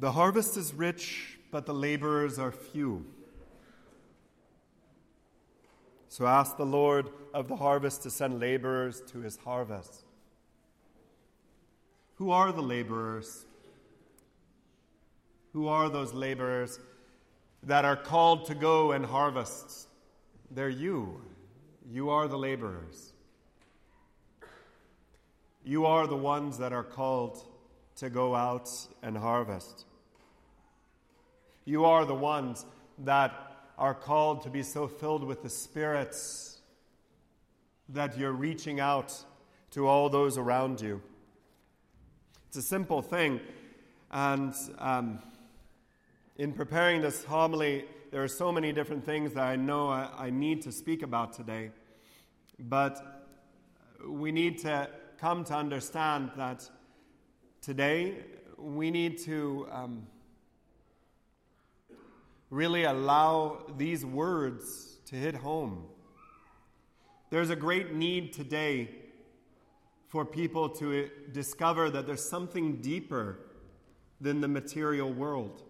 The harvest is rich, but the laborers are few. So ask the Lord of the harvest to send laborers to his harvest. Who are the laborers? Who are those laborers that are called to go and harvest? They're you. You are the laborers. You are the ones that are called to go out and harvest. You are the ones that are called to be so filled with the spirits that you're reaching out to all those around you. It's a simple thing. And um, in preparing this homily, there are so many different things that I know I, I need to speak about today. But we need to come to understand that today we need to um, really allow these words to hit home. There's a great need today for people to discover that there's something deeper than the material world.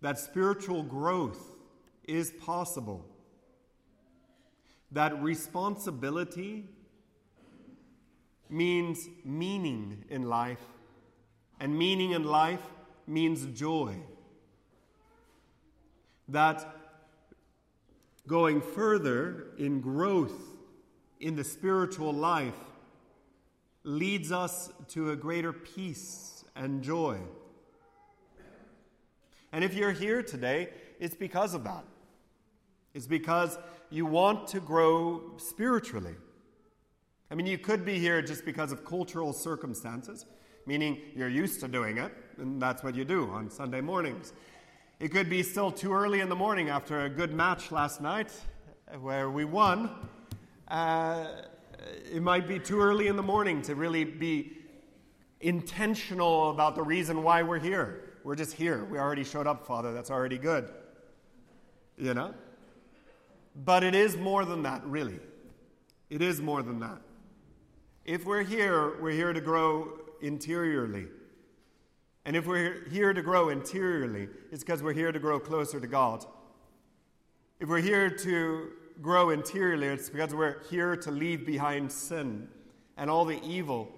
That spiritual growth is possible. That responsibility means meaning in life, and meaning in life means joy. That going further in growth in the spiritual life leads us to a greater peace and joy. And if you're here today, it's because of that. It's because you want to grow spiritually. I mean, you could be here just because of cultural circumstances, meaning you're used to doing it, and that's what you do on Sunday mornings. It could be still too early in the morning after a good match last night where we won. Uh, it might be too early in the morning to really be intentional about the reason why we're here. We're just here. We already showed up, Father. That's already good. You know? But it is more than that, really. It is more than that. If we're here, we're here to grow interiorly. And if we're here to grow interiorly, it's because we're here to grow closer to God. If we're here to grow interiorly, it's because we're here to leave behind sin and all the evil,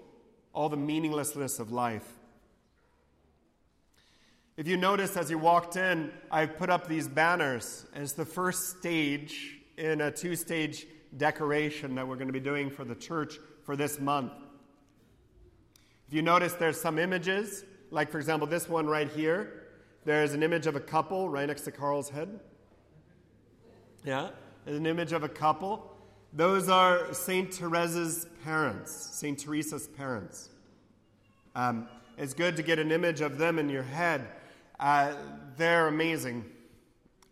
all the meaninglessness of life. If you notice as you walked in, I've put up these banners as the first stage in a two stage decoration that we're going to be doing for the church for this month. If you notice, there's some images, like for example, this one right here. There's an image of a couple right next to Carl's head. Yeah? an image of a couple. Those are St. Therese's parents, St. Therese's parents. Um, it's good to get an image of them in your head. Uh, they're amazing.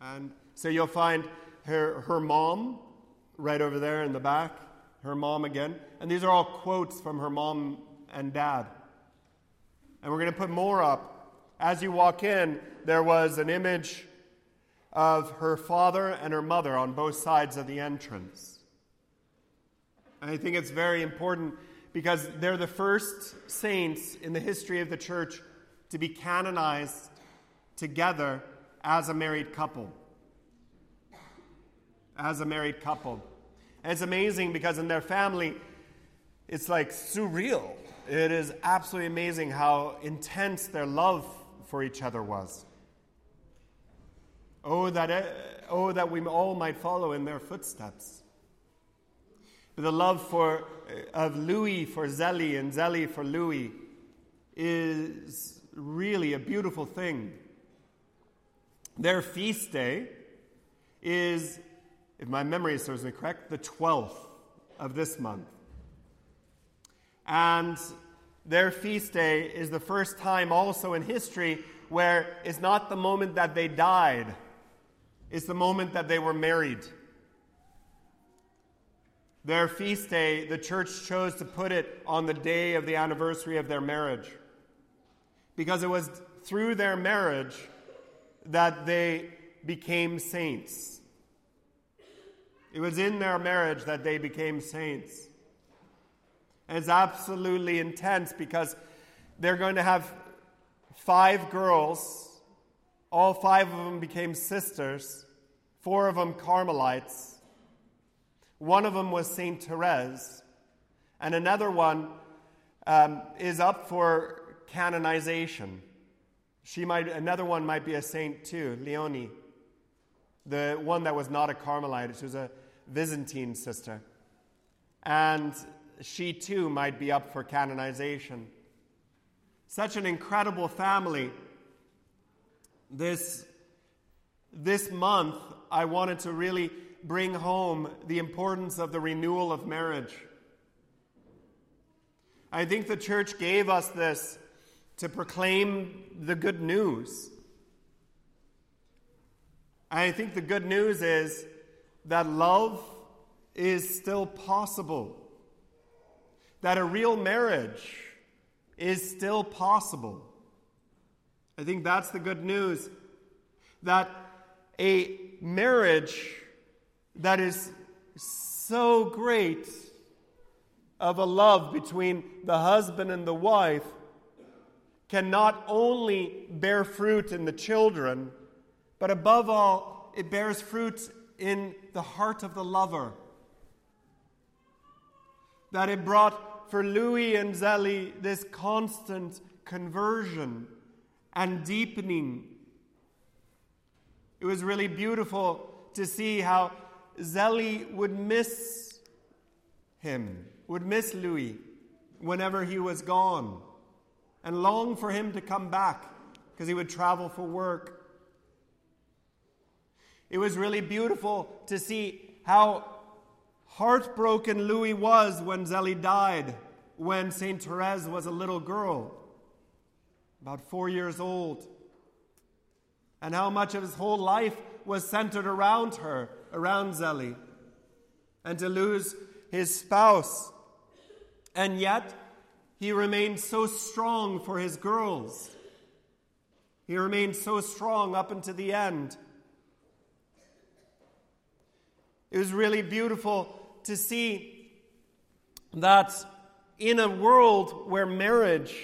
And so you'll find her, her mom right over there in the back, her mom again. And these are all quotes from her mom and dad. And we're going to put more up. As you walk in, there was an image of her father and her mother on both sides of the entrance. And I think it's very important because they're the first saints in the history of the church to be canonized together as a married couple. As a married couple. And it's amazing because in their family, it's like surreal. It is absolutely amazing how intense their love for each other was. Oh, that, eh, oh, that we all might follow in their footsteps. The love for, eh, of Louis for Zélie and Zélie for Louis is really a beautiful thing. Their feast day is, if my memory serves me correct, the 12th of this month. And their feast day is the first time also in history where it's not the moment that they died it's the moment that they were married. Their feast day, the church chose to put it on the day of the anniversary of their marriage. Because it was through their marriage that they became saints. It was in their marriage that they became saints. It's absolutely intense because they're going to have five girls. All five of them became sisters, four of them Carmelites. One of them was St. Therese, and another one um, is up for canonization. She might, another one might be a saint too, Leonie, the one that was not a Carmelite. She was a Visitandine sister. And she too might be up for canonization. Such an incredible family. This, this month, I wanted to really bring home the importance of the renewal of marriage. I think the church gave us this to proclaim the good news. I think the good news is that love is still possible, that a real marriage is still possible. I think that's the good news. That a marriage that is so great of a love between the husband and the wife can not only bear fruit in the children, but above all, it bears fruit in the heart of the lover. That it brought for Louis and Zélie this constant conversion and deepening. It was really beautiful to see how Zélie would miss him, would miss Louis whenever he was gone and long for him to come back because he would travel for work. It was really beautiful to see how heartbroken Louis was when Zélie died, when St. Therese was a little girl, about four years old, and how much of his whole life was centered around her, around Zélie, and to lose his spouse. And yet, he remained so strong for his girls. He remained so strong up until the end. It was really beautiful to see that in a world where marriage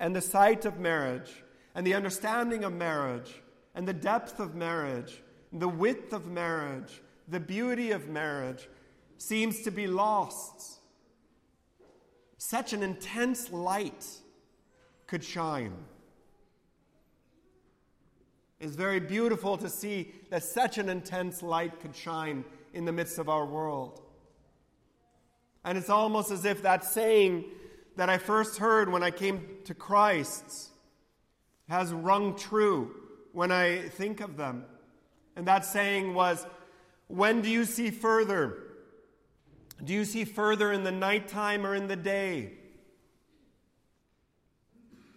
and the sight of marriage and the understanding of marriage and the depth of marriage, the width of marriage, the beauty of marriage seems to be lost such an intense light could shine. It's very beautiful to see that such an intense light could shine in the midst of our world. And it's almost as if that saying that I first heard when I came to Christ has rung true when I think of them. And that saying was, When do you see further? Do you see further in the nighttime or in the day?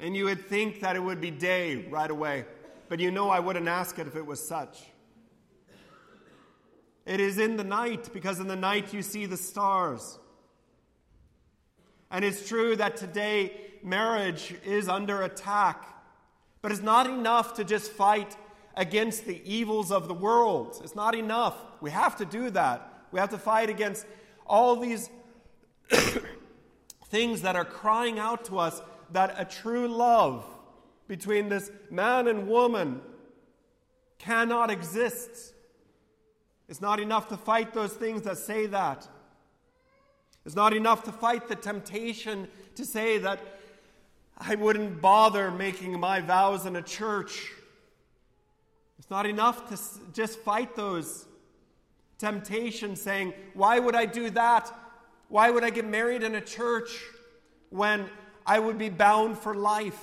And you would think that it would be day right away, but you know I wouldn't ask it if it was such. It is in the night, because in the night you see the stars. And it's true that today marriage is under attack, but it's not enough to just fight against the evils of the world. It's not enough. We have to do that. We have to fight against all these things that are crying out to us that a true love between this man and woman cannot exist. It's not enough to fight those things that say that. It's not enough to fight the temptation to say that I wouldn't bother making my vows in a church. It's not enough to just fight those temptations saying, Why would I do that? Why would I get married in a church when I would be bound for life?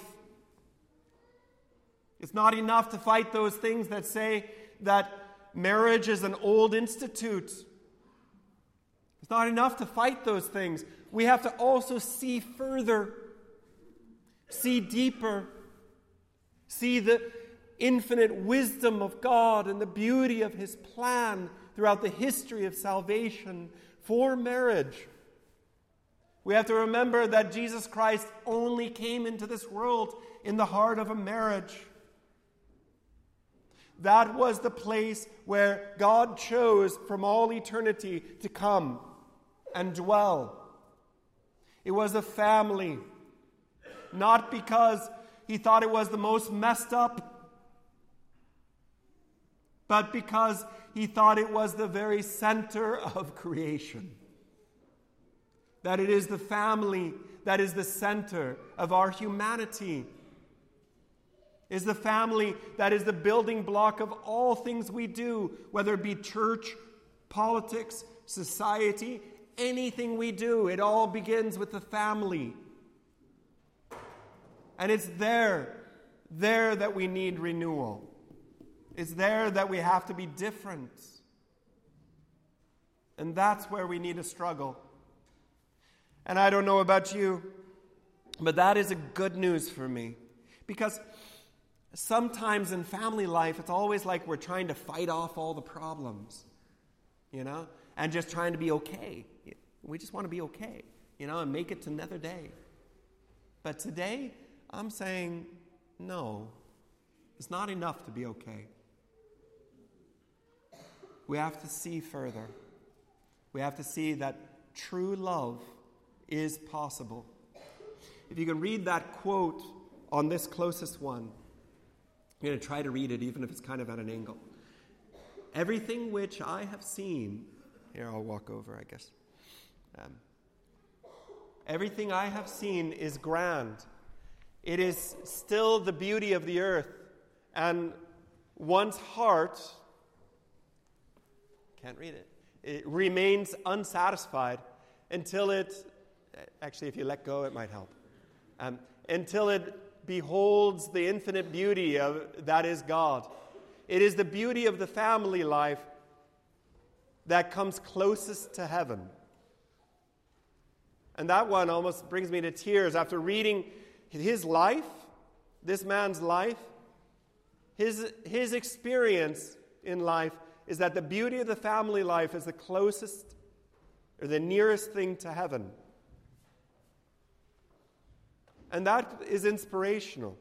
It's not enough to fight those things that say that marriage is an old institute. It's not enough to fight those things. We have to also see further, see deeper, see the infinite wisdom of God and the beauty of His plan throughout the history of salvation for marriage. We have to remember that Jesus Christ only came into this world in the heart of a marriage. That was the place where God chose from all eternity to come and dwell. It was a family, not because he thought it was the most messed up, but because he thought it was the very center of creation. That it is the family that is the center of our humanity. Is the family that is the building block of all things we do, whether it be church, politics, society, anything we do, it all begins with the family. And it's there, there that we need renewal. It's there that we have to be different. And that's where we need to struggle. And I don't know about you, but that is a good news for me. Because sometimes in family life, it's always like we're trying to fight off all the problems, you know, and just trying to be okay. We just want to be okay, you know, and make it to another day. But today, I'm saying, no, it's not enough to be okay. We have to see further. We have to see that true love is possible. If you can read that quote on this closest one, I'm going to try to read it even if it's kind of at an angle. Everything which I have seen, here I'll walk over, I guess. Um, everything I have seen is grand. It is still the beauty of the earth, and one's heart can't read it. It remains unsatisfied until it, actually, if you let go, it might help. Um, until it beholds the infinite beauty of that is God. It is the beauty of the family life that comes closest to heaven. And that one almost brings me to tears after reading his life, this man's life, his, his experience in life is that the beauty of the family life is the closest or the nearest thing to heaven. And that is inspirational.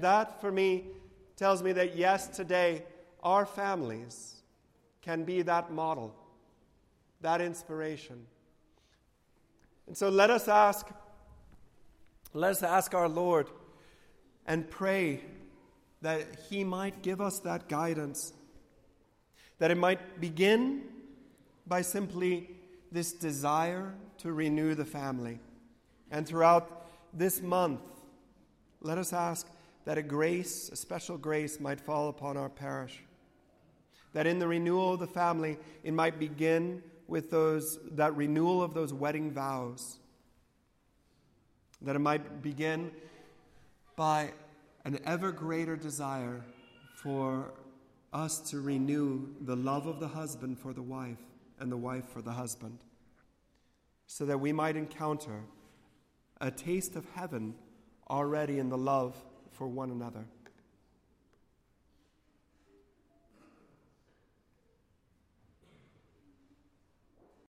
That, for me, tells me that yes, today, our families can be that model, that inspiration. And so let us ask, let us ask our Lord and pray that He might give us that guidance, that it might begin by simply this desire to renew the family. And throughout this month, let us ask that a grace, a special grace, might fall upon our parish. That in the renewal of the family, it might begin with those, that renewal of those wedding vows. That it might begin by an ever greater desire for us to renew the love of the husband for the wife and the wife for the husband, so that we might encounter a taste of heaven already in the love for one another.